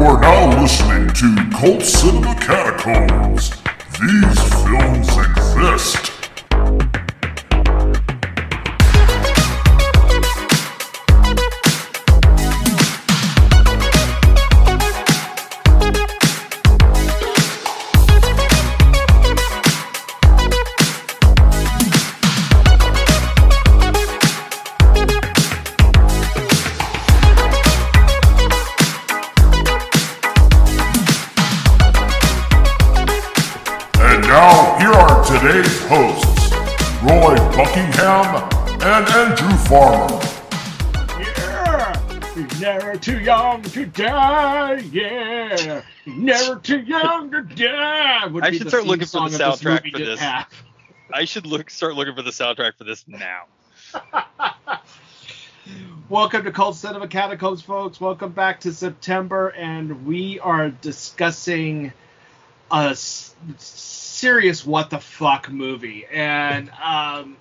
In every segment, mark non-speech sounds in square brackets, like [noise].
are now listening to Cult Cinema Catacombs. These films exist. Would I should start looking for the soundtrack for this. have. [laughs] I should look start looking for the soundtrack for this now. [laughs] Welcome to Cult Cinema Catacombs, folks. Welcome back to September, and we are discussing a s- serious what the fuck movie. And um,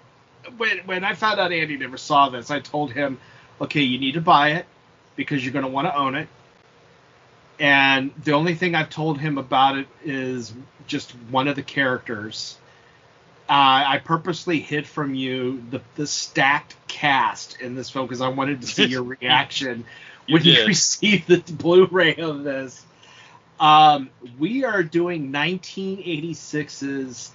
when when I found out Andy never saw this, I told him, okay, you need to buy it because you're going to want to own it. And the only thing I've told him about it is just one of the characters. Uh, I purposely hid from you the, the stacked cast in this film because I wanted to see your [laughs] reaction You when you did. receive the [laughs] Blu-ray of this. Um, we are doing 1986's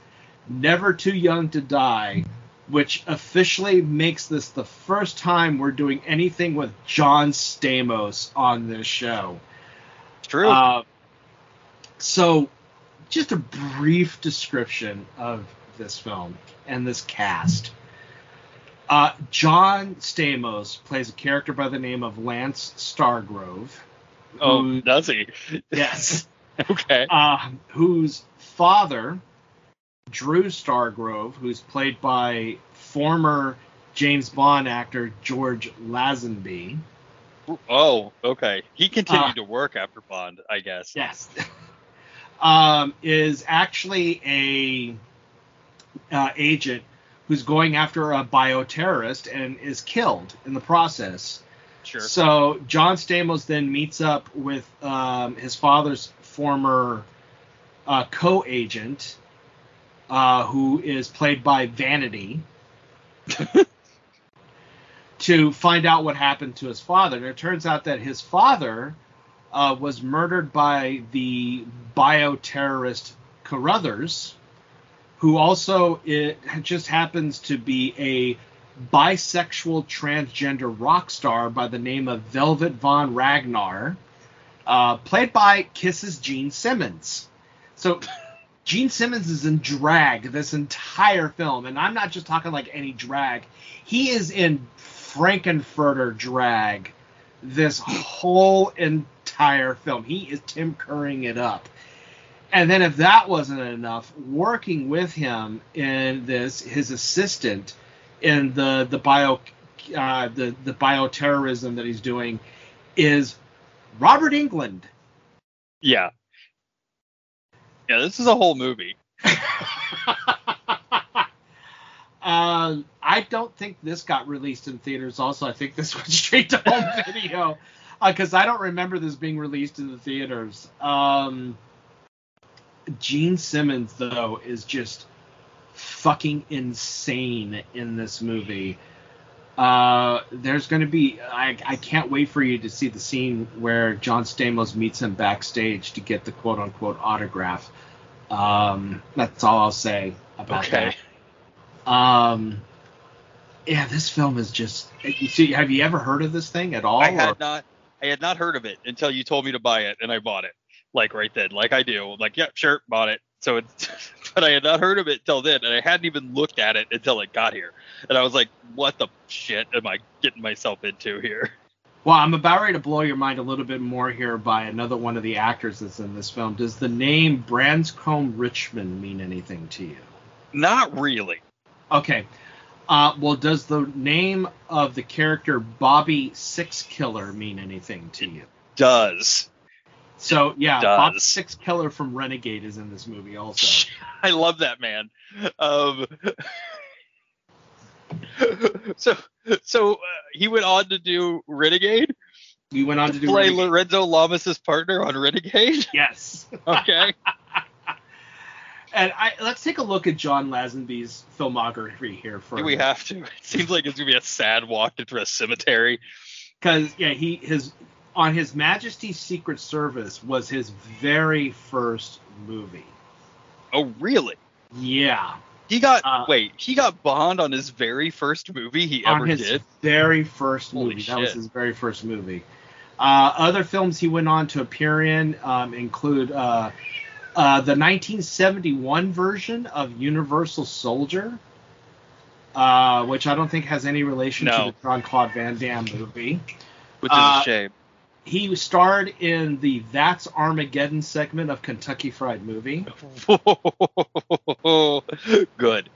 Never Too Young to Die, which officially makes this the first time we're doing anything with John Stamos on this show. True. Uh, so, just a brief description of this film and this cast. Uh, John Stamos plays a character by the name of Lance Stargrove. oh, who- does he? [laughs] yes, [laughs] okay. uh, whose father, Drew Stargrove, who's played by former James Bond actor George Lazenby. Oh, okay. He continued Uh, to work after Bond, I guess. Yes. [laughs] um, is actually a uh, agent who's going after a bioterrorist and is killed in the process. Sure. So John Stamos then meets up with um, his father's former uh, co-agent, uh, who is played by Vanity, [laughs] to find out what happened to his father. And it turns out that his father uh, was murdered by the bioterrorist Carruthers, who also it just happens to be a bisexual transgender rock star by the name of Velvet Von Ragnar, uh, played by Kiss's Gene Simmons. So [laughs] Gene Simmons is in drag this entire film, and I'm not just talking like any drag. He is in Frank-N-Furter drag this whole entire film. He is Tim Currying it up. And then if that wasn't enough, working with him in this, his assistant in the the bio uh, the the bioterrorism that he's doing is Robert Englund. Yeah. Yeah, this is a whole movie. [laughs] Um, I don't think this got released in theaters. Also, I think this went [laughs] straight to home video because I don't remember this being released in the theaters. Um, Gene Simmons though is just fucking insane in this movie. Uh, there's going to be I, I can't wait for you to see the scene where John Stamos meets him backstage to get the quote unquote autograph. Um, that's all I'll say about Okay. that. Um, yeah, this film is just. You see, have you ever heard of this thing at all? I or- had not I had not heard of it until you told me to buy it and I bought it. Like right then. Like I do. Like, yeah, sure, bought it. So it's [laughs] but I had not heard of it till then and I hadn't even looked at it until it got here. And I was like, what the shit am I getting myself into here? Well, I'm about ready to blow your mind a little bit more here by another one of the actors that's in this film. Does the name Branscombe Richmond mean anything to you? Not really. Okay. Uh, well, does the name of the character Bobby Six Killer mean anything to you? Does. So yeah, Does. Bobby Six Killer from Renegade is in this movie also. [laughs] I love that man. Um, [laughs] so so uh, he went on to do Renegade. He went on to do Play Renegade. Lorenzo Lamas' partner on Renegade. Yes. [laughs] Okay. And I, let's take a look at John Lazenby's filmography here for Do we have to? [laughs] It seems like it's gonna be a sad walk into a cemetery. because yeah he his on His Majesty's Secret Service was his very first movie. Oh, really? Yeah, He got Uh, wait. He got Bond on his very first movie he on ever his did. very first Holy movie. That was his very first movie. Uh, other films he went on to appear in um, include uh, uh, the 1971 version of Universal Soldier, uh, which I don't think has any relation No. to the Jean Claude Van Damme movie. Which is Uh, a shame. He starred in the That's Armageddon segment of Kentucky Fried Movie. [laughs] Good.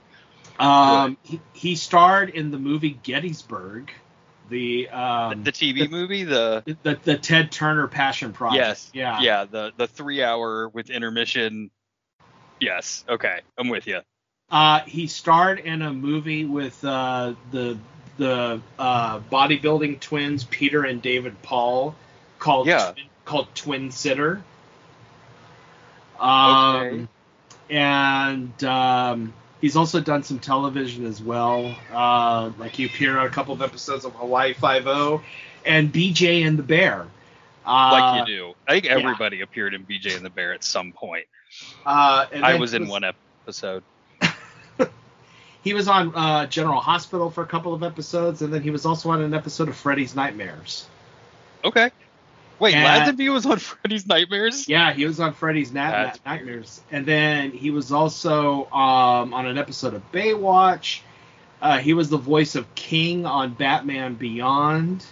Um, he, he starred in the movie Gettysburg, the um, the TV movie, the the, the Ted Turner Passion Project. yes, Yeah. yeah, the the three hour with intermission. Yes, okay, I'm with you. Uh, he starred in a movie with uh, the the uh, bodybuilding twins Peter and David Paul called Yeah. called Twin Sitter. Um, Okay. and um, he's also done some television as well. Uh, like he appeared on a couple of episodes of Hawaii Five O and BJ and the Bear. Uh, Like you do. I think yeah. everybody appeared in BJ and the Bear at some point. Uh, and I was in one episode. [laughs] He was on uh, General Hospital for a couple of episodes, and then he was also on an episode of Freddy's Nightmares. Okay. Wait, And- Lazenby was on [laughs] Freddy's Nightmares? Yeah, he was on Freddy's Na- Nightmares, and then he was also um, on an episode of Baywatch. Uh, he was the voice of King on Batman Beyond,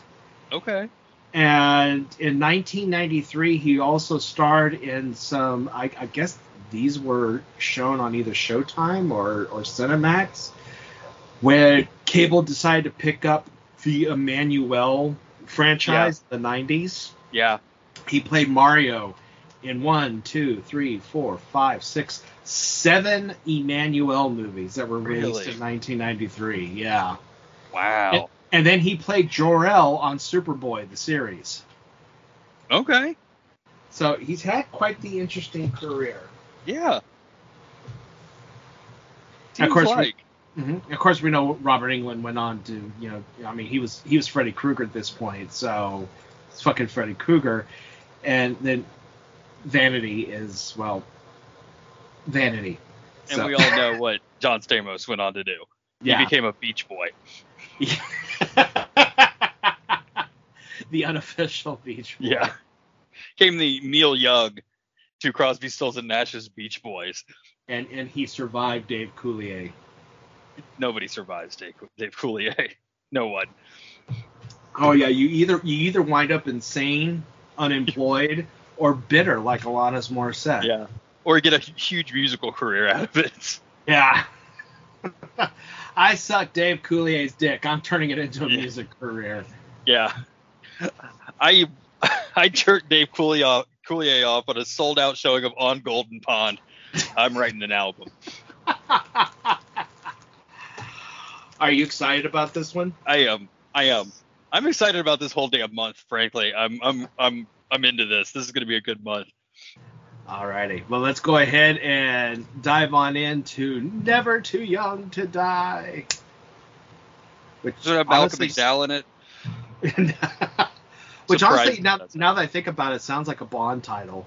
Okay. and in 1993 he also starred in some. I, I guess these were shown on either Showtime or or Cinemax, where Cable decided to pick up the Emmanuelle franchise, in the 90s. Yeah. He played Mario in one, two, three, four, five, six, seven Emmanuelle movies that were released Really? in 1993. Yeah. Wow. And then he played Jor-El on Superboy, the series. Okay. So he's had quite the interesting career. Yeah. Of course, we- like. hmm Of course, we know Robert Englund went on to, you know, I mean, he was he was Freddy Krueger at this point, so it's fucking Freddy Krueger, and then Vanity is well, Vanity. and So- we all know what John Stamos went on to do. He yeah. became a Beach Boy. [laughs] the unofficial Beach Boy. Yeah. Came the Neil Young to Crosby, Stills and Nash's Beach Boys. and and he survived Dave Coulier. Nobody survives Dave, Dave Coulier. [laughs] No one. Oh yeah, you either you either wind up insane, unemployed, or bitter like Alanis Morissette. Yeah. Or get a huge musical career out of it. Yeah. [laughs] I suck Dave Coulier's dick. I'm turning it into a Yeah. music career. Yeah. I [laughs] I jerked Dave Coulier off, Coulier off on a sold out showing of On Golden Pond. I'm writing an album. [laughs] Are you excited about this one? I am. I am. I'm excited about this whole damn month, frankly. I'm I'm I'm I'm into this. This is gonna be a good month. Alrighty. Well, let's go ahead and dive on into Never Too Young to Die. Which it have Malcolm McDowell in it? [laughs] Which honestly, now, now that I think about it, sounds like a Bond title.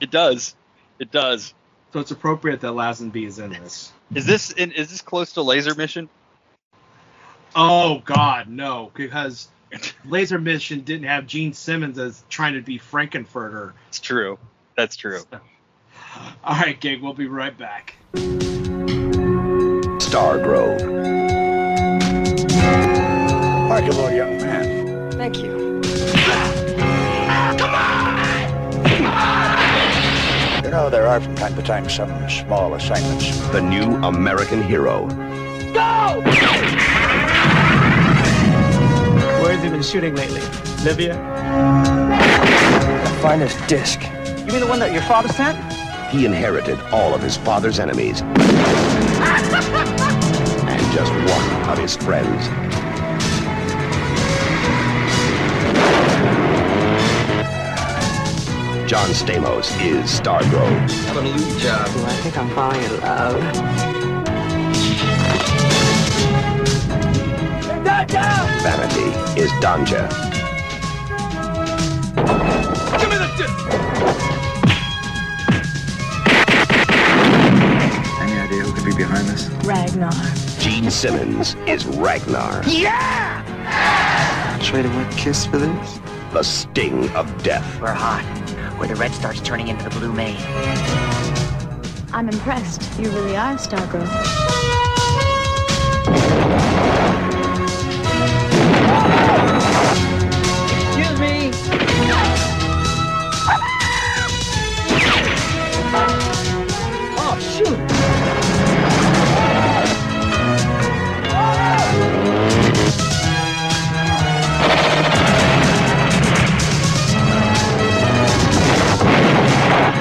It does. It does. So it's appropriate that Lazenby is in this. Is this in, is this close to Laser Mission? Oh God, no, because Laser Mission didn't have Gene Simmons as trying to be Frank-N-Furter. It's true. That's true. All right, Gig, we'll be right back. Stargrove. Welcome, old young man. Thank you. Come on! You know, there are from time to time some small assignments. The new American hero. Where have you been shooting lately? Libya? The finest disc. You mean the one that your father sent? He inherited all of his father's enemies. [laughs] and just one of his friends. John Stamos is Stargrove. Having a loot job. Ooh, I think I'm falling in love. Vanity is danger. Give me the disc! Any idea who could be behind this? Ragnar. Gene Simmons is Ragnar. Yeah! Trade a wet kiss for this? The sting of death. We're hot. Where the red starts turning into the blue main. I'm impressed. You really are Stargrove.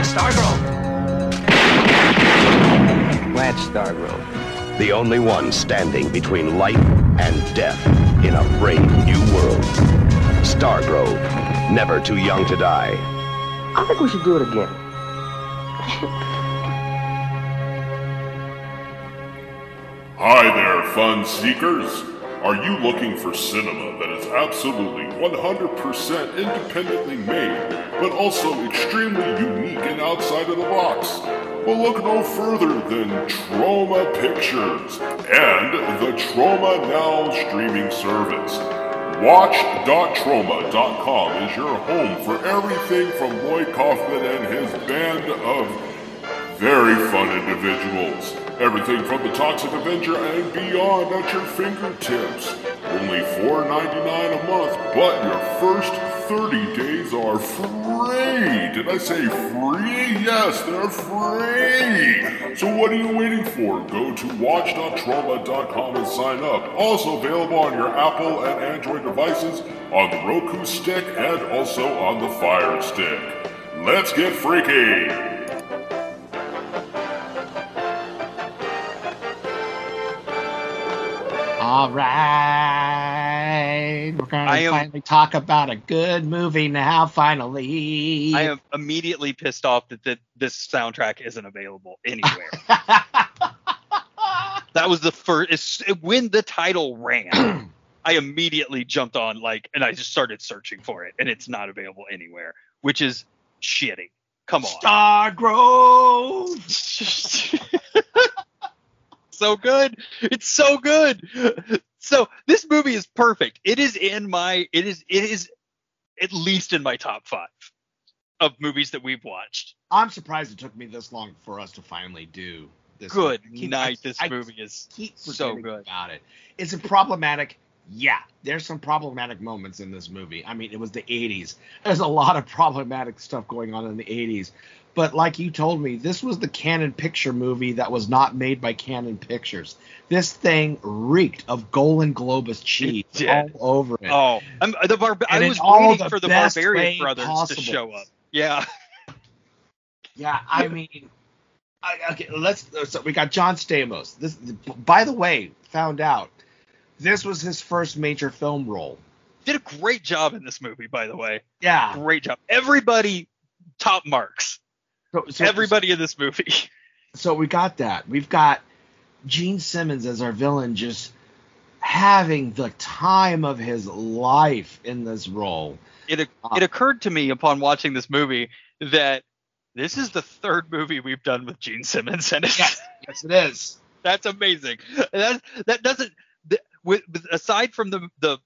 Stargirl! Glad Stargrove. The only one standing between life and death in a brave new world. Stargrove, never too young to die. I think we should do it again. Hi there, fun seekers. Are you looking for cinema that is absolutely 100% independently made, but also extremely unique and outside of the box? Well, look no further than Troma Pictures and the Troma Now streaming service. Watch.troma.com is your home for everything from Lloyd Kaufman and his band of very fun individuals. Everything from the Toxic Avenger and beyond at your fingertips. Only $4.99 a month, but your first 30 days are free. Did I say free? Yes, they're free. So what are you waiting for? Go to watch.troma.com and sign up. Also available on your Apple and Android devices, on the Roku stick, and also on the Fire Stick. Let's get freaky! All right, we're gonna I am- finally talk about a good movie now. Finally, I am immediately pissed off that, that this soundtrack isn't available anywhere. [laughs] that was the first when the title ran. [clears throat] I immediately jumped on like and I just started searching for it and it's not available anywhere, which is shitty. Come on. Stargrove. [laughs] so good. It's so good. So this movie is perfect. It is in my it is it is at least in my top 5 of movies that we've watched. I'm surprised it took me this long for us to finally do this. Good. I night. I- This I movie is so good. about it. Is it problematic? Yeah, there's some problematic moments in this movie. I mean, it was the 80s. There's a lot of problematic stuff going on in the 80s. But like you told me, this was the Canon Picture movie that was not made by Canon Pictures. This thing reeked of Golan Globus cheese all over it. Oh, I'm, the bar- I And was waiting the for the Barbarian brothers possible. to show up. Yeah. Yeah, I mean, I, okay, let's. So we got John Stamos. This, by the way, found out this was his first major film role. Did a great job in this movie, by the way. Yeah, Great job. Everybody top marks. so, so, Everybody in this movie. [laughs] So we got that. We've got Gene Simmons as our villain, just having the time of his life in this role. It Uh, it occurred to me upon watching this movie that this is the third movie we've done with Gene Simmons, and it's, Yes, yes, it is. [laughs] that's amazing. That that doesn't with, with aside from the the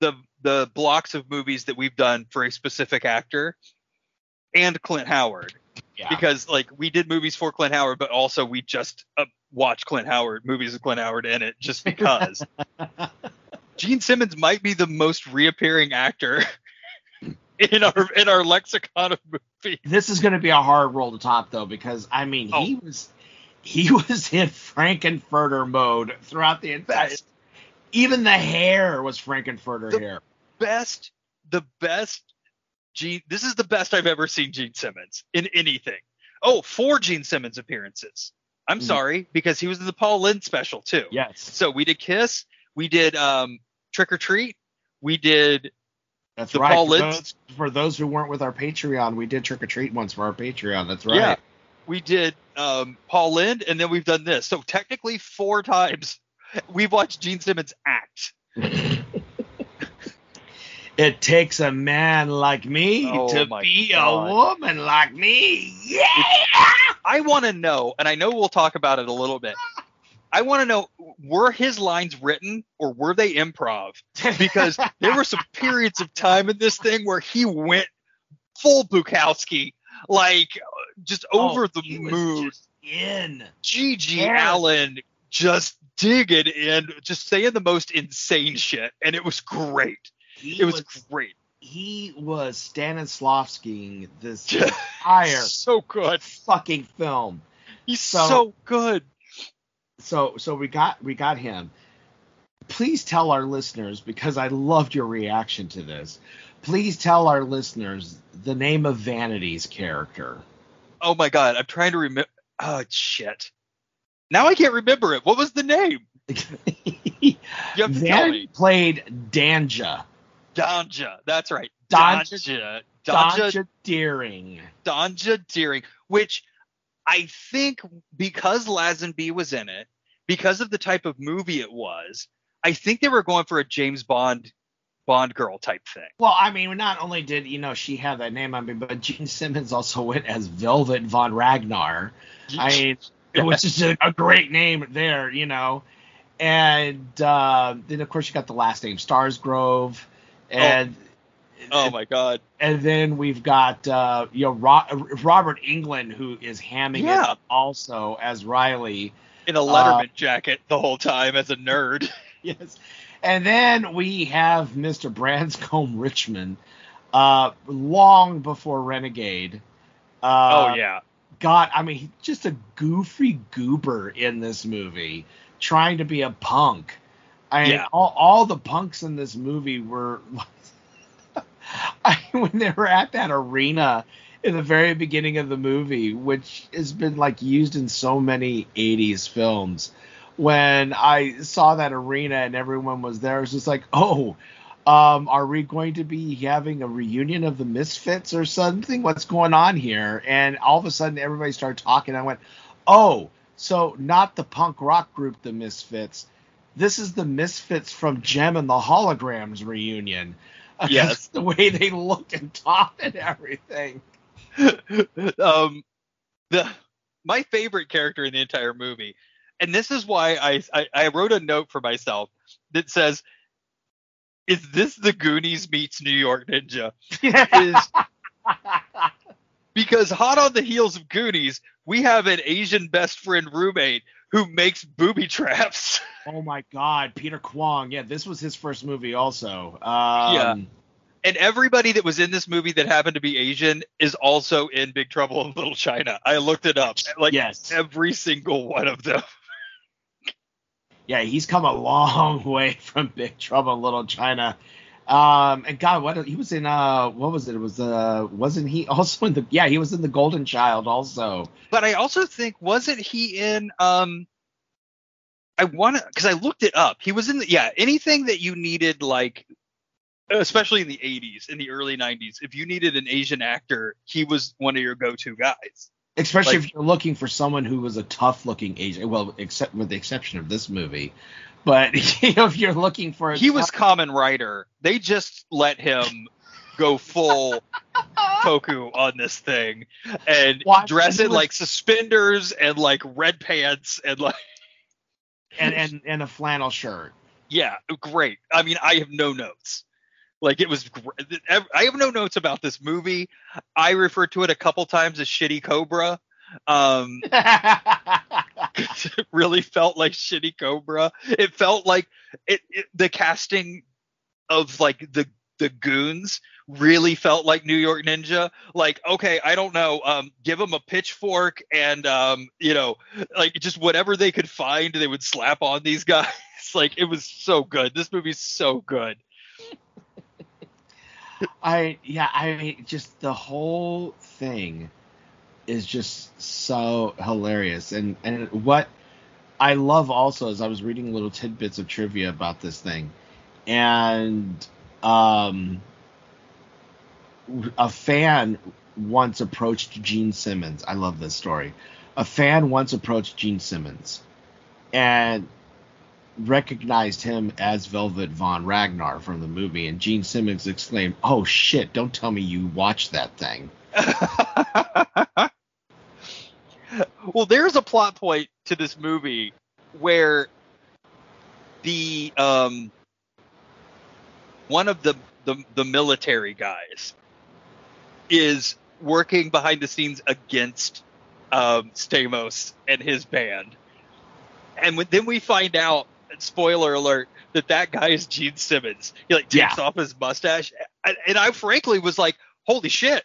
the the blocks of movies that we've done for a specific actor and Clint Howard Yeah. because like we did movies for Clint Howard, but also we just uh, watched Clint Howard movies with Clint Howard in it just because. [laughs] Gene Simmons might be the most reappearing actor [laughs] in our in our lexicon of movies. this is going to be a hard role to top though because I mean he was he [laughs] was in Frank-N-Furter mode throughout the entire. Best. Even the hair was Frank-N-Furter The- hair. Best, the best Gene. This is the best I've ever seen Gene Simmons in anything. Oh, four Gene Simmons appearances. I'm Mhm. sorry because he was in the Paul Lynde special too. Yes. So we did Kiss, we did um, Trick or Treat, we did That's the right. Paul for, those, for those who weren't with our Patreon, we did trick or treat once for our Patreon. That's right. Yeah. We did um, Paul Lynde, and then we've done this. So technically, four times [laughs] we've watched Gene Simmons act. [laughs] It takes a man like me Oh to be God. a woman like me. Yeah. I want to know, and I know we'll talk about it a little bit. I want to know were his lines written or were they improv? Because there were some periods of time in this thing where he went full Bukowski, like just oh, over the Oh, he was moon. just in. GG Yeah. Allin just digging in, just saying the most insane shit, and it was great. He It was, was great. he was Stanislavskiing this [laughs] entire so good. fucking film. He's So- so, good. So so we got we got him. Please tell our listeners because I loved your reaction to this. Please tell our listeners the name of Vanity's character. Oh my god, I'm trying to remember. Oh shit. Now I can't remember it. What was the name? [laughs] You have to tell me. played Danja. Danja. That's right. Danja- Danja. Danja. Danja Deering. Danja Deering, which I think because Lazenby was in it, because of the type of movie it was, I think they were going for a James Bond Bond girl type thing. Well, I mean, not only did you know she have that name, I mean, but Gene Simmons also went as Velvet von Ragnar. I mean, which is a, a great name there, you know. And uh, then of course you got the last name Starsgrove, and Oh my god. and then we've got uh, you know Ro- Robert Englund who is hamming it Yeah. up also as Riley. In a Letterman jacket the whole time as a nerd. [laughs] Yes. And then we have Mr. Branscombe Richmond, uh, long before Renegade. Uh, oh yeah. God, I mean, just a goofy goober in this movie, trying to be a punk. I mean, Yeah. all, all the punks in this movie were. [laughs] I, when they were at that arena in the very beginning of the movie, which has been like used in so many 80s films, when I saw that arena and everyone was there, it was just like, oh, um, are we going to be having a reunion of the Misfits or something? What's going on here? And all of a sudden, everybody started talking. I went, oh, so not the punk rock group, the Misfits. This is the Misfits from Jem and the Holograms reunion. [laughs] Yes. the way they looked and talked and everything. [laughs] um, the my favorite character in the entire movie, and this is why I, I I wrote a note for myself that says, "Is this the Goonies meets New York Ninja?" Is [laughs] because hot on the heels of Goonies, we have an Asian best friend roommate who makes booby traps. [laughs] Oh my God, Peter Kwong. Yeah, this was his first movie also. Um, Yeah. and everybody that was in this movie that happened to be Asian is also in Big Trouble in Little China. I looked it up. Like Yes. every single one of them. Yeah, he's come a [laughs] long way from Big Trouble in Little China. Um, and God, what he was in? Uh, what was it? It was uh, wasn't he [laughs] also in the? Yeah, he was in the Golden Child also. But I also think wasn't he in um I want to because I looked it up. He was in the yeah anything that you needed like especially in the 80s in the early 90s if you needed an Asian actor he was one of your go-to guys. Especially Like- if you're looking for someone who was a tough-looking Asian. Well, except with the exception of this movie. But [laughs] you know, if you're looking for a He was common writer. They just let him go full [laughs] Koku on this thing and Watch, dress in was- like suspenders and like red pants and like [laughs] and, and and a flannel shirt. Yeah, great. I mean, I have no notes. Like it was, I have no notes about this movie. I refer to it a couple times as Shitty Cobra. Um, [laughs] [laughs] it really felt like Shitty Cobra. It felt like it, it the casting of like the the goons really felt like New York Ninja. Like, okay, I don't know, um, give them a pitchfork and um, you know, like just whatever they could find, they would slap on these [laughs] guys. like, it was so good. This movie's so good. I yeah, I mean just the whole thing is just so hilarious and and what I love also is I was reading little tidbits of trivia about this thing and um a fan once approached Gene Simmons. I love this story. A fan once approached Gene Simmons and recognized him as Velvet Von Ragnar from the movie, and Gene Simmons exclaimed, "Oh shit! Don't tell me you watched that thing." [laughs] well, there's a plot point to this movie where the um one of the the, the military guys is working behind the scenes against um, Stamos and his band, and then we find out, spoiler alert, that that guy is Gene Simmons. He like takes Yeah. off his mustache, and, and I frankly was like, "Holy shit!"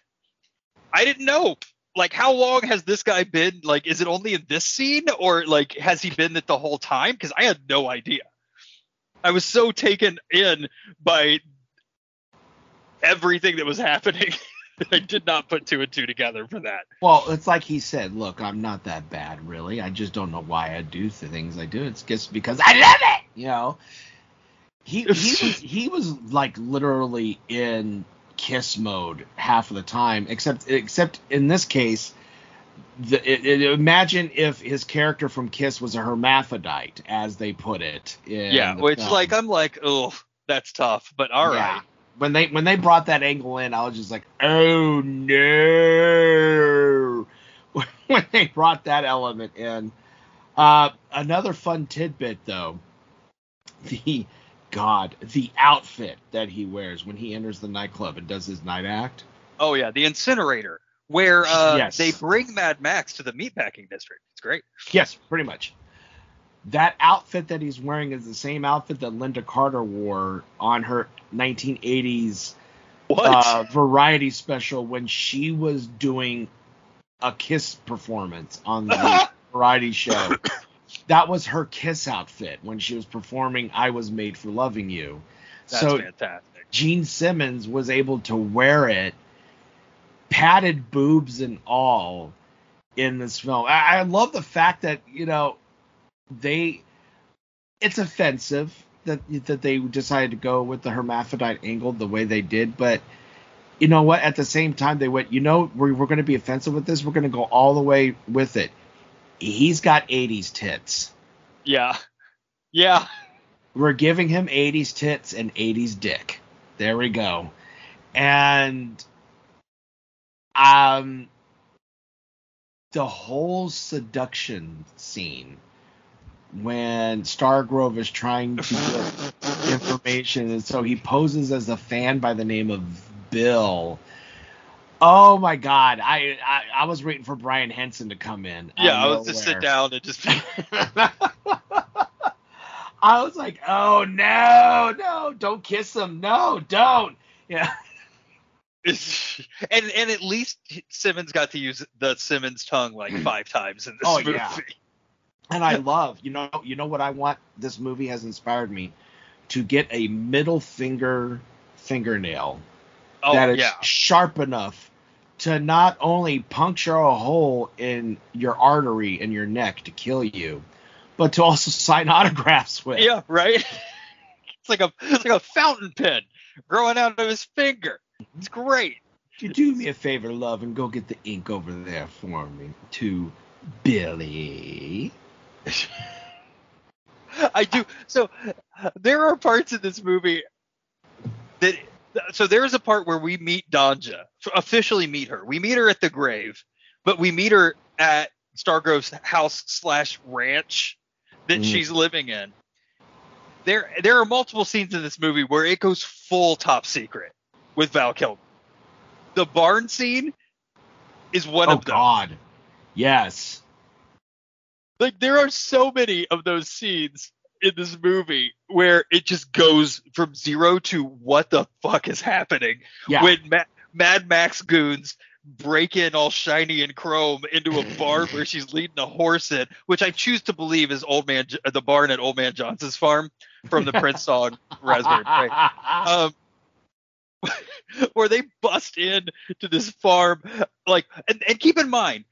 I didn't know. Like, how long has this guy been? Like, is it only in this scene, or like has he been it the whole time? Because I had no idea. I was so taken in by everything that was happening. [laughs] [laughs] I did not put two and two together for that. Well, it's like he said, "Look, I'm not that bad, really. I just don't know why I do the things I do. It's just because I love it." You know, he he [laughs] was he was like literally in kiss mode half of the time, except except in this case. The, it, it- imagine if his character from Kiss was a hermaphrodite, as they put it. yeah, which like I'm like, oh, that's tough, but all right. When they when they brought that angle in, I was just like, oh no. [laughs] when they brought that element in. Uh, another fun tidbit though, the God, the outfit that he wears when he enters the nightclub and does his night act. Oh yeah, the incinerator where uh, Yes. they bring Mad Max to the meatpacking district. It's great. Yes, pretty much. That outfit that he's wearing is the same outfit that Lynda Carter wore on her 1980s What? uh, variety special when she was doing a Kiss performance on the [laughs] variety show. That was her Kiss outfit when she was performing "I Was Made for Loving You." That's so fantastic. Gene Simmons was able to wear it, padded boobs and all, in this film. I, I love the fact that you know they. It's offensive that that they decided to go with the hermaphrodite angle the way they did, but you know what? At the same time, they went. You know, we're we're going to be offensive with this. We're going to go all the way with it. He's got 80s tits. Yeah, yeah. We're giving him 80s tits and 80s dick. There we go. And um the whole seduction scene when Stargrove is trying to [laughs] get information and so he poses as a fan by the name of Bill. Oh my god, I I, I was waiting for Brian Henson to come in. Yeah, I was just sit down and just [laughs] I was like, oh no, no, don't kiss him. No, don't. Yeah. [laughs] and and at least Simmons got to use the Simmons tongue like [clears throat] five times in this Oh, movie. yeah. And I love, you know, you know what I want this movie has inspired me to get a middle finger fingernail Oh that is yeah. sharp enough to not only puncture a hole in your artery in your neck to kill you, but to also [laughs] sign autographs with. Yeah, right. [laughs] It's like a it's like a fountain pen growing out of his finger. It's great. Could you do me a favor, love, and go get the ink over there for me to Billy? [laughs] I do. So there are parts in this movie that. So there is a part where we meet Danja, officially meet her. We meet her at the grave, but we meet her at Stargrove's house slash ranch that Mm. she's living in. There, there are multiple scenes in this movie where it goes full top secret with Val Kilmer. The barn scene is one oh of them. God, yes. Like there are so many of those scenes in this movie where it just goes from zero to what the fuck is happening Yeah. when Ma- Mad Max goons break in all shiny and chrome into a barn [laughs] where she's leading a horse in, which I choose to believe is old man the barn at Old Man Johnson's farm from the Prince [laughs] song Raspberry Beret. Um, [laughs] where they bust in to this farm, like, and, and keep in mind,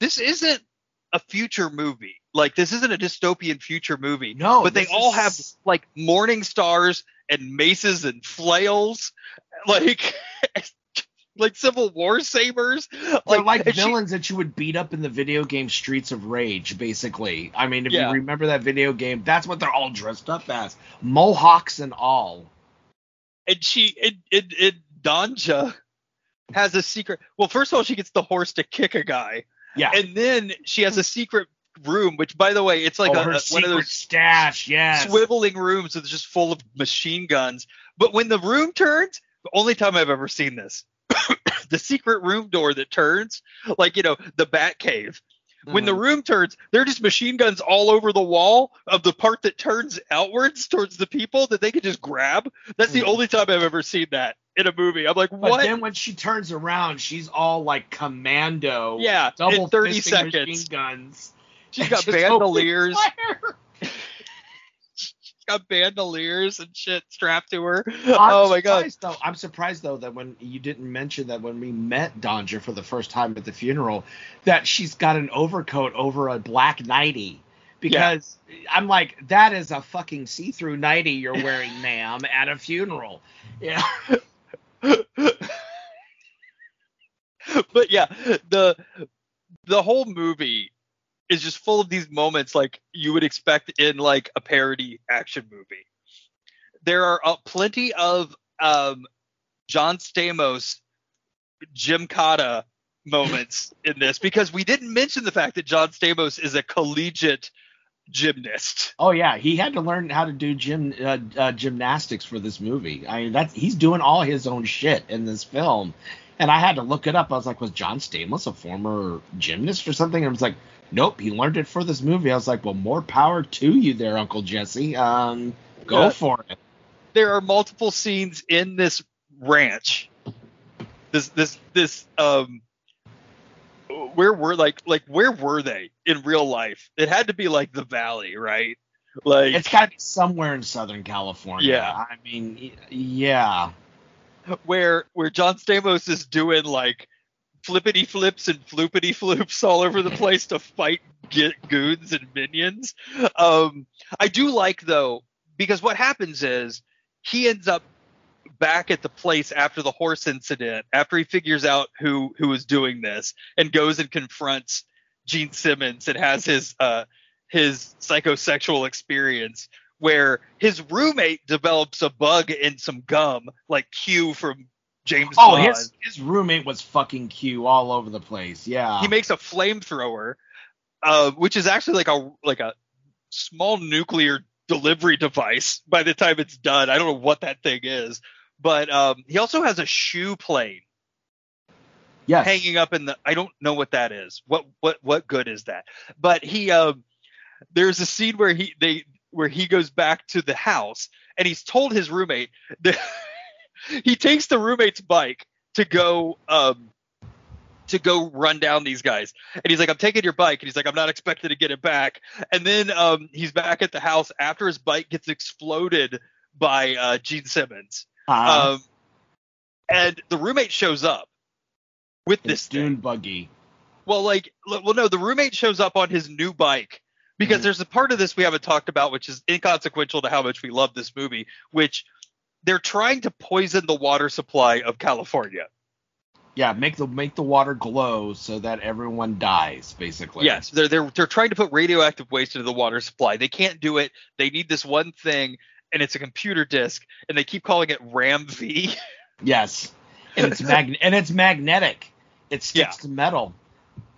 this isn't a future movie. Like, this isn't a dystopian future movie. No, but they all is- have like morning stars and maces and flails. [laughs] Like, [laughs] like Civil War sabers. They're like and [laughs] she- villains that you would beat up in the video game Streets of Rage, basically. I mean, if Yeah. you remember that video game, that's what they're all dressed up as. Mohawks and all. and she it, it, and Danja has a secret. Well, first of all, she gets the horse to kick a guy, Yeah. and then she has a secret room, which, by the way, it's like oh, a, a- one of those stash, yes. swiveling rooms that's just full of machine guns. But when the room turns, the only time I've ever seen this, [coughs] the secret room door that turns, like you know, the Bat Cave. When the Mhm. room turns, there are just machine guns all over the wall of the part that turns outwards towards the people that they can just grab. That's the Mhm. only time I've ever seen that in a movie. I'm like, But what? then when she turns around, she's all like commando. Yeah, in double 30 seconds. machine guns. She's got [laughs] bandoliers. She's got bandoliers and shit strapped to her. I'm [laughs] oh my god. Though, I'm surprised though that when you didn't mention that when we met Danja for the first time at the funeral, that she's got an overcoat over a black nightie. Because I'm like, that is a fucking see-through nightie you're wearing, ma'am, at a funeral. Yeah. [laughs] [laughs] but yeah, the the whole movie is just full of these moments like you would expect in like a parody action movie. There are uh, plenty of um, John Stamos, Gymkata moments in this because we didn't mention the fact that John Stamos is a collegiate gymnast. Oh yeah, he had to learn how to do gym uh, uh, gymnastics for this movie. I mean, that's he's doing all his own shit in this film, and I had to look it up. I was like, was John Stamos a former gymnast or something? And I was like, nope, he learned it for this movie. I was like, well, more power to you there, Uncle Jesse. Um, go Yeah. for it. there are multiple scenes in this ranch. This this this um where were like like where were they in real life? It had to be like the valley, right? Like It's got to be somewhere in Southern California. Yeah. I mean, yeah. where where John Stamos is doing like flippity flips and floopity floops all over the place to fight get goons and minions. Um, I do like though because what happens is he ends up back at the place after the horse incident after he figures out who who is doing this and goes and confronts Gene Simmons and has his uh his psychosexual experience where his roommate develops a bug in some gum like Q from James Oh, Bond. his his roommate was fucking Q all over the place. Yeah. he makes a flamethrower, uh, which is actually like a like a small nuclear delivery device. By the time it's done, I don't know what that thing is, but um, he also has a shoe plane yes. hanging up in the. I don't know what that is. What what what good is that? But he um, there's a scene where he they where he goes back to the house and he's told his roommate that [laughs] he takes the roommate's bike to go um to go run down these guys and he's like i'm taking your bike and he's like i'm not expected to get it back and then um he's back at the house after his bike gets exploded by uh gene simmons Uh, um and the roommate shows up with his this dune buggy. well, like, well, no, the roommate shows up on his new bike because Mhm. there's a part of this we haven't talked about, which is inconsequential to how much we love this movie, which they're trying to poison the water supply of California. Yeah, make the make the water glow so that everyone dies, basically. Yes, they're they're they're trying to put radioactive waste into the water supply. They can't do it. They need this one thing, and it's a computer disk, and they keep calling it RAM V. Yes. And it's mag [laughs] and it's magnetic. It sticks Yeah. to metal.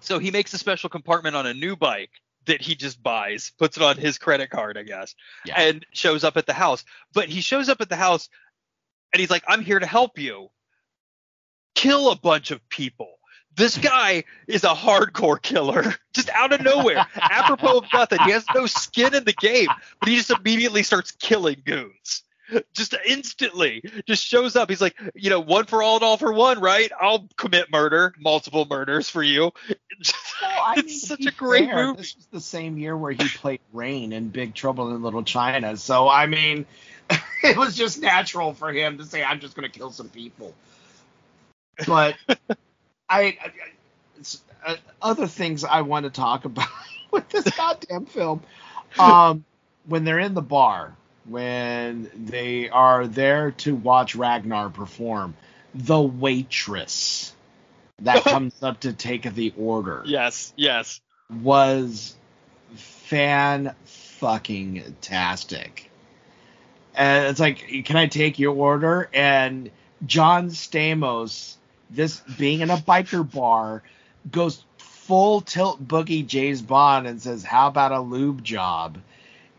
So he makes a special compartment on a new bike that he just buys, puts it on his credit card, I guess, Yeah. and shows up at the house. But he shows up at the house and he's like, I'm here to help you. Kill a bunch of people. This guy is a hardcore killer, just out of nowhere, apropos of nothing. He has no skin in the game, but he just immediately starts killing goons. Just instantly, just shows up. He's like, you know, one for all and all for one, right? I'll commit murder, multiple murders for you. I [laughs] it's mean, such a great fair, movie. This was the same year where he played Rain in Big Trouble in Little China. So I mean, [laughs] it was just natural for him to say, "I'm just going to kill some people." But I, I it's, uh, other things I want to talk [laughs] about with this [laughs] goddamn film. Um, when they're in the bar, when they are there to watch Ragnar perform, the waitress that [laughs] comes up to take the order Yes, yes. was fan fucking tastic. And it's like, can I take your order? And John Stamos, this being in a biker bar, goes full tilt boogie James Bond and says, How about a lube job?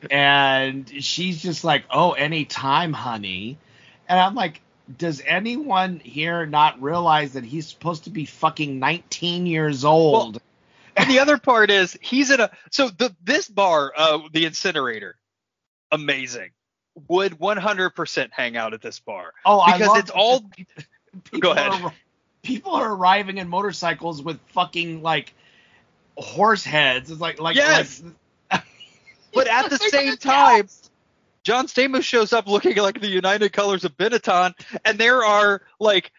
And she's just like, Oh, anytime, honey. And I'm like, does anyone here not realize that he's supposed to be fucking 19 years old? and the other part is he's in a so the this bar, uh, the incinerator, amazing. Would 100% hang out at this bar Oh, I because it's all. Go ahead. Are, people are arriving in motorcycles with fucking like horse heads. It's like like Yes. like, But at the [laughs] same time, John Stamos shows up looking like the United Colors of Benetton, and there are like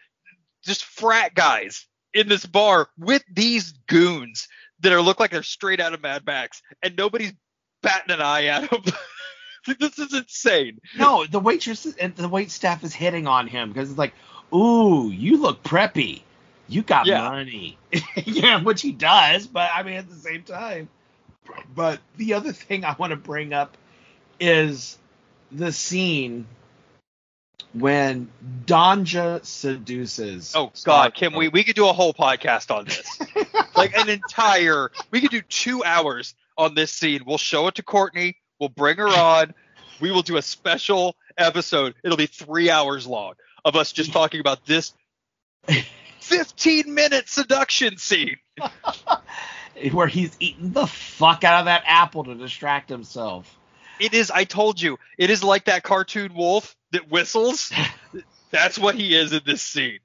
just frat guys in this bar with these goons that are look like they're straight out of Mad Max, and nobody's batting an eye at them. [laughs] this is insane. no, the waitress and the wait staff is hitting on him because it's like, ooh, you look preppy. You got Yeah. money. [laughs] yeah, which he does, but I mean at the same time. But the other thing I want to bring up is the scene when Danja seduces. Oh God, Kim, we? We could do a whole podcast on this, [laughs] like an entire. We could do two hours on this scene. We'll show it to Courtney. We'll bring her on. We will do a special episode. It'll be three hours long of us just talking about this 15 minute seduction scene. [laughs] where he's eating the fuck out of that apple to distract himself. It is. I told you. It is like that cartoon wolf that whistles. [laughs] That's what he is in this scene.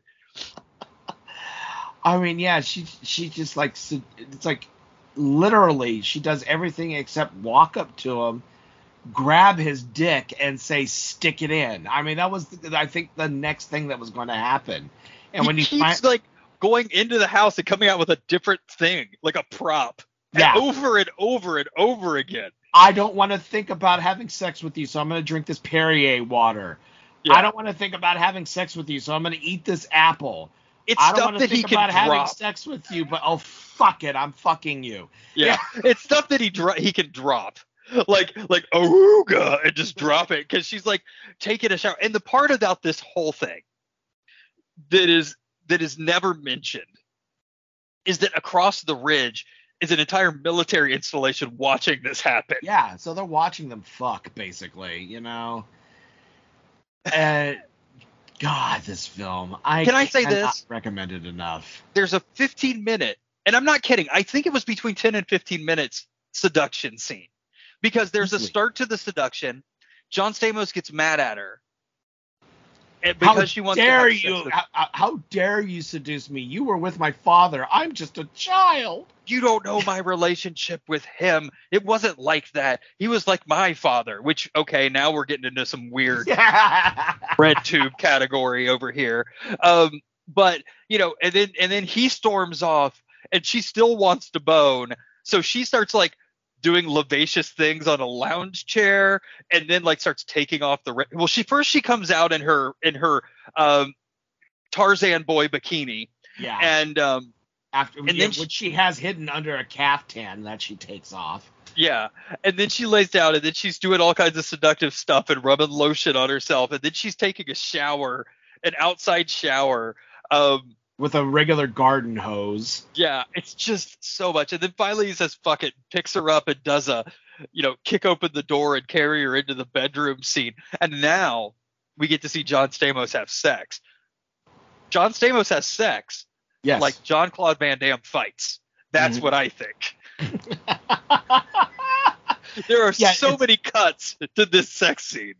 I mean, yeah, she she just like it's like literally she does everything except walk up to him, grab his dick, and say stick it in. I mean, that was I think the next thing that was going to happen. And he when you keeps like going into the house and coming out with a different thing, like a prop. And Yeah. over and over and over again. I don't want to think about having sex with you, so I'm going to drink this Perrier water. Yeah. I don't want to think about having sex with you, so I'm going to eat this apple. It's I don't stuff want to that he think can about having drop. sex with you, but oh fuck it, I'm fucking you. Yeah. it's stuff that he dro- he can drop. Like like aruga and just drop it because she's like taking a shower. And the part about this whole thing that is that is never mentioned is that across the ridge is an entire military installation watching this happen. Yeah, so they're watching them fuck, basically, you know. And God, this film. I Can I say this? Recommend it enough. There's a 15 minute, and I'm not kidding. I think it was between 10 and 15 minutes seduction scene because there's a start to the seduction. John Stamos gets mad at her. And How she wants dare have sex you? with- How, how- how dare you seduce me? You were with my father. I'm just a child. you don't know my relationship with him. It wasn't like that. He was like my father, which okay, now we're getting into some weird [laughs] red tube category over here. Um, but you know, and then and then he storms off, and she still wants to bone, so she starts like doing lavacious things on a lounge chair, and then like starts taking off the. Re- well, she first she comes out in her in her um, Tarzan boy bikini, yeah. and um, After and yeah, then she- which she has hidden under a caftan that she takes off. Yeah, and then she lays down, and then she's doing all kinds of seductive stuff and rubbing lotion on herself, and then she's taking a shower, an outside shower. Um, With a regular garden hose. yeah, it's just so much. And then finally he says, "Fuck it," picks her up and does a, you know, kick open the door and carry her into the bedroom scene. And now we get to see John Stamos have sex. John Stamos has sex Yes. like Jean Claude Van Damme fights. That's Mhm. what I think. [laughs] There are Yeah, so many cuts to this sex scene.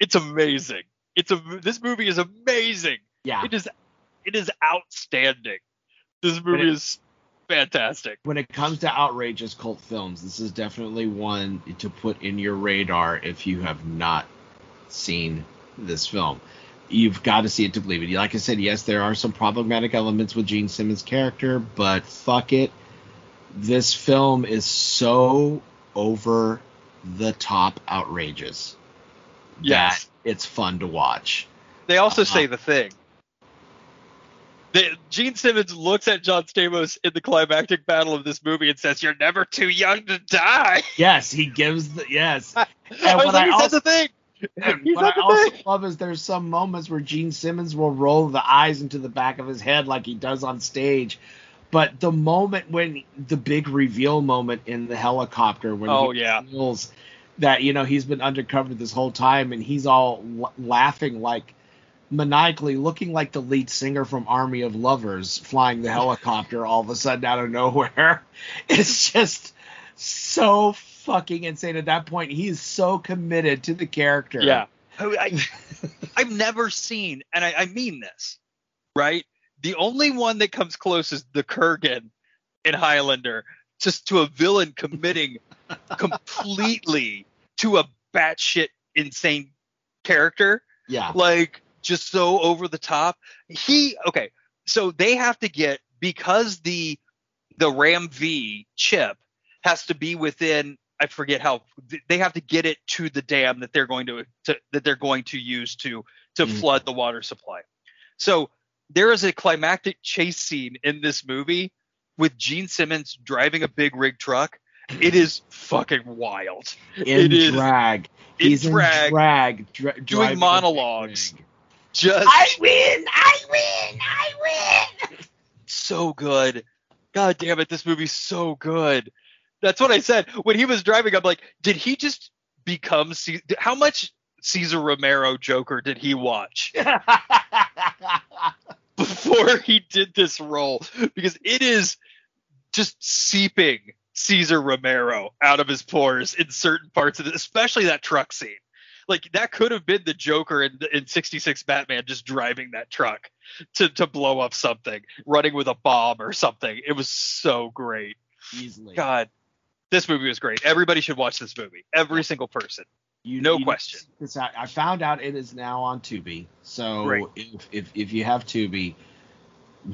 It's amazing. It's a this movie is amazing. yeah. It is it is outstanding. This movie it- is fantastic. when it comes to outrageous cult films, this is definitely one to put in your radar if you have not seen this film. You've got to see it to believe it. Like I said, yes, there are some problematic elements with Gene Simmons' character, but fuck it. This film is so over the top outrageous Yes. that it's fun to watch. They also Uh-huh. say the thing. The, Gene Simmons looks at John Stamos in the climactic battle of this movie and says, "You're never too young to die." [laughs] Yes, he gives the yes. I And was what like, I he also, the thing. and what I also thing. love is there's some moments where Gene Simmons will roll the eyes into the back of his head like he does on stage. But the moment when the big reveal moment in the helicopter when Oh, he yeah. reveals that you know he's been undercover this whole time and he's all l- laughing like maniacally looking like the lead singer from Army of Lovers flying the helicopter all of a sudden out of nowhere. [laughs] It's just so fucking insane at that point. He's so committed to the character. Yeah. I, I, [laughs] I've never seen, and I, I mean this, right? The only one that comes close is the Kurgan in Highlander, just to a villain committing [laughs] completely to a batshit insane character. Yeah. like just so over the top. He okay, so they have to get because the the Ram V chip has to be within I forget how they have to get it to the dam that they're going to, to that they're going to use to to Mhm. flood the water supply. So there is a climactic chase scene in this movie with Gene Simmons driving a big rig truck. It is fucking wild. In It is drag. in He's drag, in drag. Dra- doing monologues. Just I win! I win! I win! so good. God damn it, this movie's so good. That's what I said when he was driving. I'm like, did he just become? Ce- How much Cesar Romero Joker did he watch [laughs] before he did this role? Because it is just seeping Cesar Romero out of his pores in certain parts of it, especially that truck scene. Like that could have been the Joker in, in 66 Batman just driving that truck to, to blow up something, running with a bomb or something. It was so great. Easily. God, this movie was great. Everybody should watch this movie. Every single person. You, No you question. I found out it is now on Tubi. So Great. if, if if you have Tubi,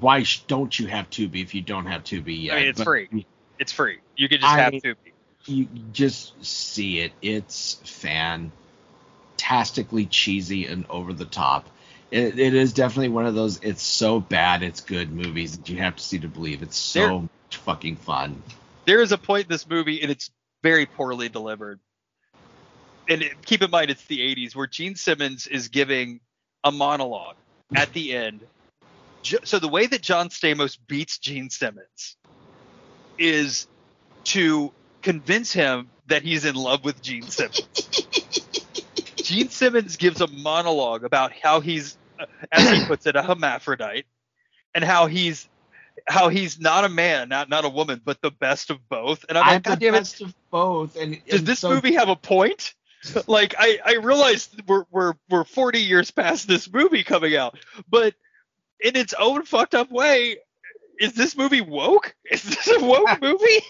why sh- don't you have Tubi if you don't have Tubi yet? I mean, it's But free. It's free. You can just I- have to. You just see it. It's fantastically cheesy and over the top. It, it is definitely one of those. It's so bad, it's good movies that you have to see to believe. It's so There- much fucking fun. There is a point in this movie, and it's very poorly delivered. And it, keep in mind, it's the 80s, where Gene Simmons is giving a monologue at the end. So the way that John Stamos beats Gene Simmons is to convince him that he's in love with Gene Simmons. [laughs] Gene Simmons gives a monologue about how he's, uh, as he [coughs] puts it, a hermaphrodite, and how he's how he's not a man, not not a woman, but the best of both. And I'm I'm like, the God damn it, best of both. And does this so- movie have a point? [laughs] Like I I realize we're we're we're 40 years past this movie coming out, but in its own fucked up way, is this movie woke? Is this a woke [laughs] movie?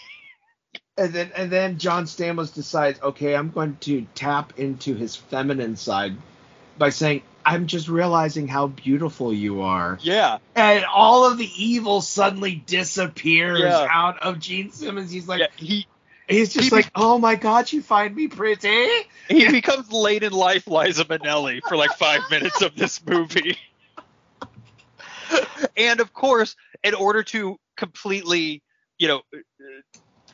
And then and then John Stamos decides, okay, I'm going to tap into his feminine side by saying, I'm just realizing how beautiful you are. Yeah. And all of the evil suddenly disappears Yeah. out of Gene Simmons. He's like Yeah, he he's just he like, Oh my god, you find me pretty? he becomes late in life Liza Minnelli for like five [laughs] minutes of this movie. [laughs] and of course, in order to completely, you know,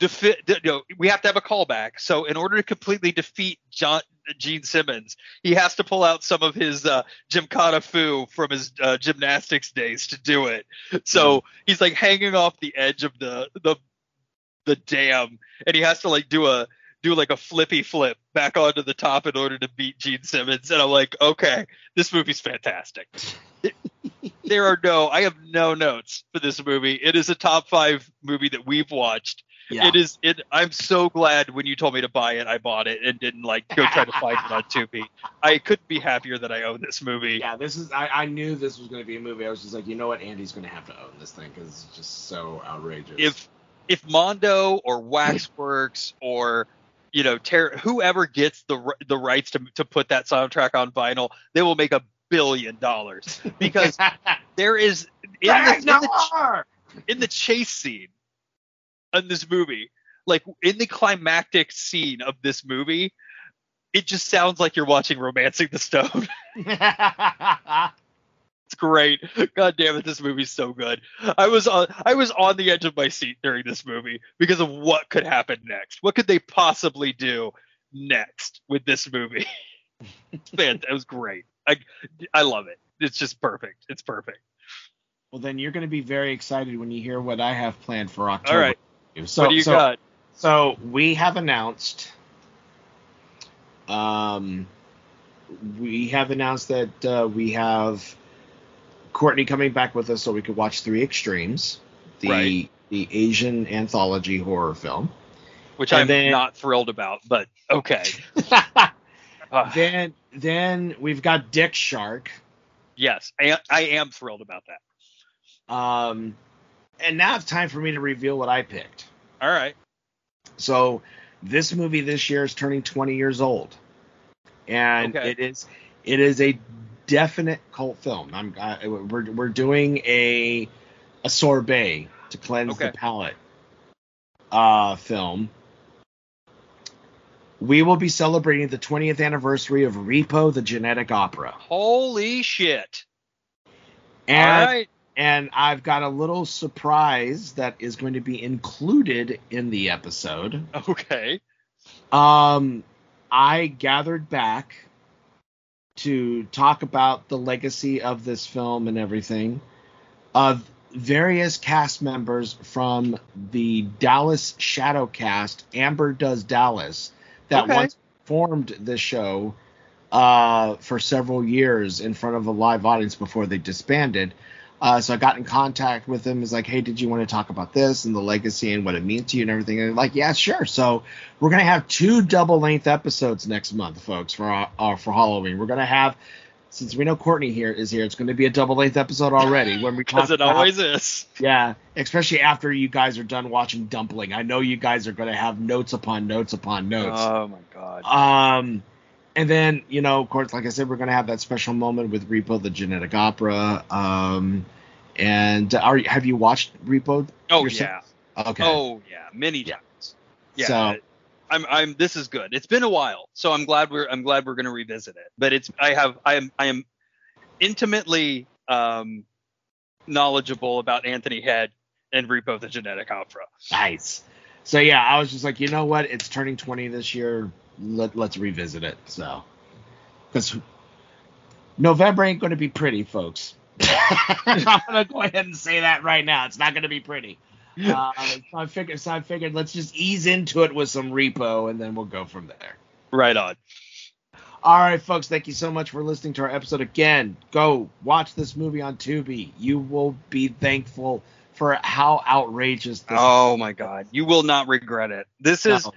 defi- you know, we have to have a callback. So in order to completely defeat John Gene Simmons, he has to pull out some of his uh, Gymkata Fu from his uh, gymnastics days to do it. So he's like hanging off the edge of the the the dam, and he has to like do a do like a flippy flip back onto the top in order to beat Gene Simmons. And I'm like, okay, this movie's fantastic. [laughs] There are no, I have no notes for this movie. It is a top five movie that we've watched. Yeah. It is. It. I'm so glad when you told me to buy it, I bought it and didn't like go try to find it on [laughs] Tubi. I couldn't be happier that I own this movie. Yeah, this is I, I knew this was gonna be a movie. I was just like, you know what, Andy's gonna have to own this thing because it's just so outrageous. if if Mondo or Waxworks or you know Ter- whoever gets the the rights to to put that soundtrack on vinyl, they will make a billion dollars [laughs] because [laughs] there is in the, in, the, in the chase scene in this movie, like in the climactic scene of this movie, it just sounds like you're watching Romancing the Stone. [laughs] [laughs] It's great. God damn it, this movie's so good. I was on I was on the edge of my seat during this movie because of what could happen next. What could they possibly do next with this movie? [laughs] Man, that was great. I I love it. It's just perfect. It's perfect. Well, then you're going to be very excited when you hear what I have planned for October. All right. So, what do you so, got? So we have announced. Um, we have announced that uh, we have Courtney coming back with us so we could watch Three Extremes, the Right. the Asian anthology horror film. Which and I'm then- not thrilled about, but okay. Uh, [laughs] then then we've got Dick Shark. yes, I, I am thrilled about that. Um, and now it's time for me to reveal what I picked. All right. So this movie this year is turning 20 years old, and Okay. it is it is a definite cult film. I'm I, we're we're doing a a sorbet to cleanse Okay. the palate uh film. We will be celebrating the 20th anniversary of Repo the Genetic Opera. Holy shit. And All right. And I've got a little surprise that is going to be included in the episode. Okay. Um, I gathered back to talk about the legacy of this film and everything of various cast members from the Dallas Shadowcast, Amber Does Dallas, that Okay. once formed the show uh, for several years in front of a live audience before they disbanded. Uh, so I got in contact with them. Is like, hey, did you want to talk about this and the legacy and what it means to you and everything? And they're like, yeah, sure. So we're gonna have two double length episodes next month, folks, for uh, uh, for Halloween. We're gonna have, since we know Courtney here is here, it's gonna be a double length episode already when we [laughs] talk Because it about always is. yeah, especially after you guys are done watching Dumpling. I know you guys are gonna have notes upon notes upon notes. Oh my god. Um, and then you know, of course, like I said, we're gonna have that special moment with Repo, the Genetic Opera. Um, and are have you watched Repo? oh yourself? yeah. Okay. Oh yeah. Many times. Yeah. So- I'm I'm this is good. It's been a while, so I'm glad we're I'm glad we're gonna revisit it. But it's I have I am I am intimately um knowledgeable about Anthony Head and Repo the Genetic Opera. Nice. So yeah, I was just like, you know what? It's turning 20 this year. Let, let's revisit it. So, because November ain't going to be pretty, folks. [laughs] I'm gonna go ahead and say that right now. It's not going to be pretty. Uh, so I figured, so I figured, let's just ease into it with some repo, and then we'll go from there. Right on. All right, folks. Thank you so much for listening to our episode again. Go watch this movie on Tubi. You will be thankful for how outrageous this. Oh my god. You will not regret it. This is No.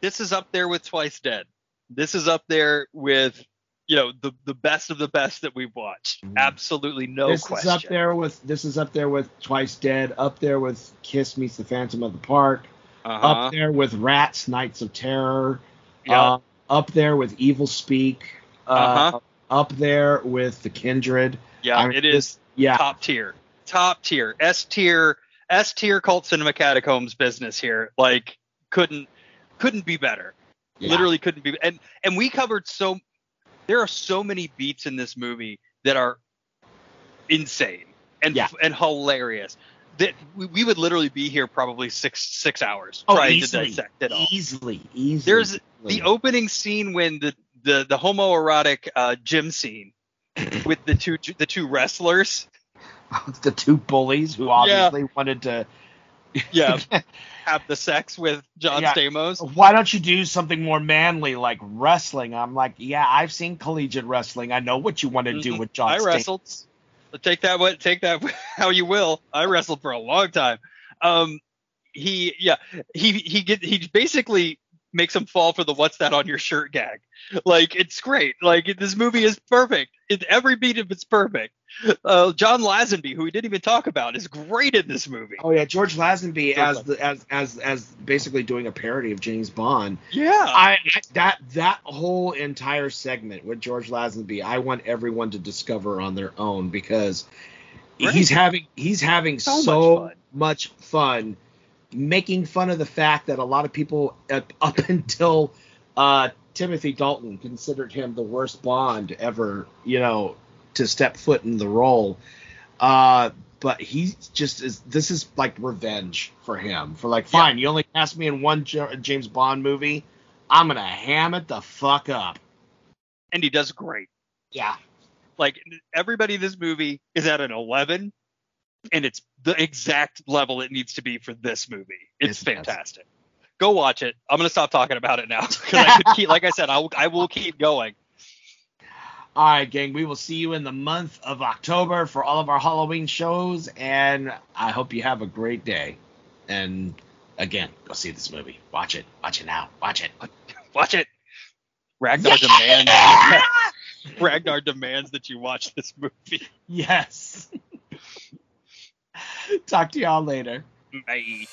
This is up there with Twice Dead. This is up there with you know the the best of the best that we've watched. Absolutely no this question. is up there with this is up there with Twice Dead, up there with Kiss meets the Phantom of the Park, Uh-huh. up there with Rats, Nights of Terror, Yeah. uh, up there with Evilspeak, uh, Uh-huh. up there with The Kindred. Yeah, I mean, it this- Yeah, top tier. Top tier. S tier S tier cult cinema catacombs business here. Like couldn't couldn't be better. Yeah. Literally couldn't be and and we covered so there are so many beats in this movie that are insane and Yeah. and hilarious. That we, we would literally be here probably six six hours oh, trying easily, to dissect it all. easily, easily. There's the opening scene when the the the homoerotic uh, gym scene [laughs] with the two the two wrestlers. [laughs] the two bullies who obviously wanted to. [laughs] Yeah, [laughs] have the sex with John Yeah. Stamos. Why don't you do something more manly like wrestling? I'm like, yeah, I've seen collegiate wrestling. I know what you want to do Mhm. with John. I Stamos. wrestled. Take that what take that [laughs] how you will. I wrestled for a long time. Um, he yeah he he get he basically makes him fall for the what's that on your shirt gag. Like it's great. Like this movie is perfect. It, every beat of it's perfect. Uh, John Lazenby, who we didn't even talk about, is great in this movie. Oh yeah, George Lazenby George as the as as as basically doing a parody of James Bond. Yeah. I that that whole entire segment with George Lazenby, I want everyone to discover on their own because Right. he's having he's having So much fun. much fun making fun of the fact that a lot of people up, [laughs] up until uh, Timothy Dalton considered him the worst Bond ever, you know, to step foot in the role. Uh, but he just is. This is like revenge for him. For like, fine, you only cast me in one James Bond movie. I'm gonna ham it the fuck up. And he does great. Yeah. Like everybody in this movie is at an 11, and it's the exact level it needs to be for this movie. It's, It's fantastic. Go watch it. I'm gonna stop talking about it now [laughs] because I could [laughs] keep, like I said, I will, I will keep going. All right, gang. We will see you in the month of October for all of our Halloween shows, and I hope you have a great day. And again, go see this movie. Watch it. Watch it now. Watch it. [laughs] Watch it. Ragnar demands. Ragnar demands that you watch this movie. Yes. Talk to y'all later. Bye.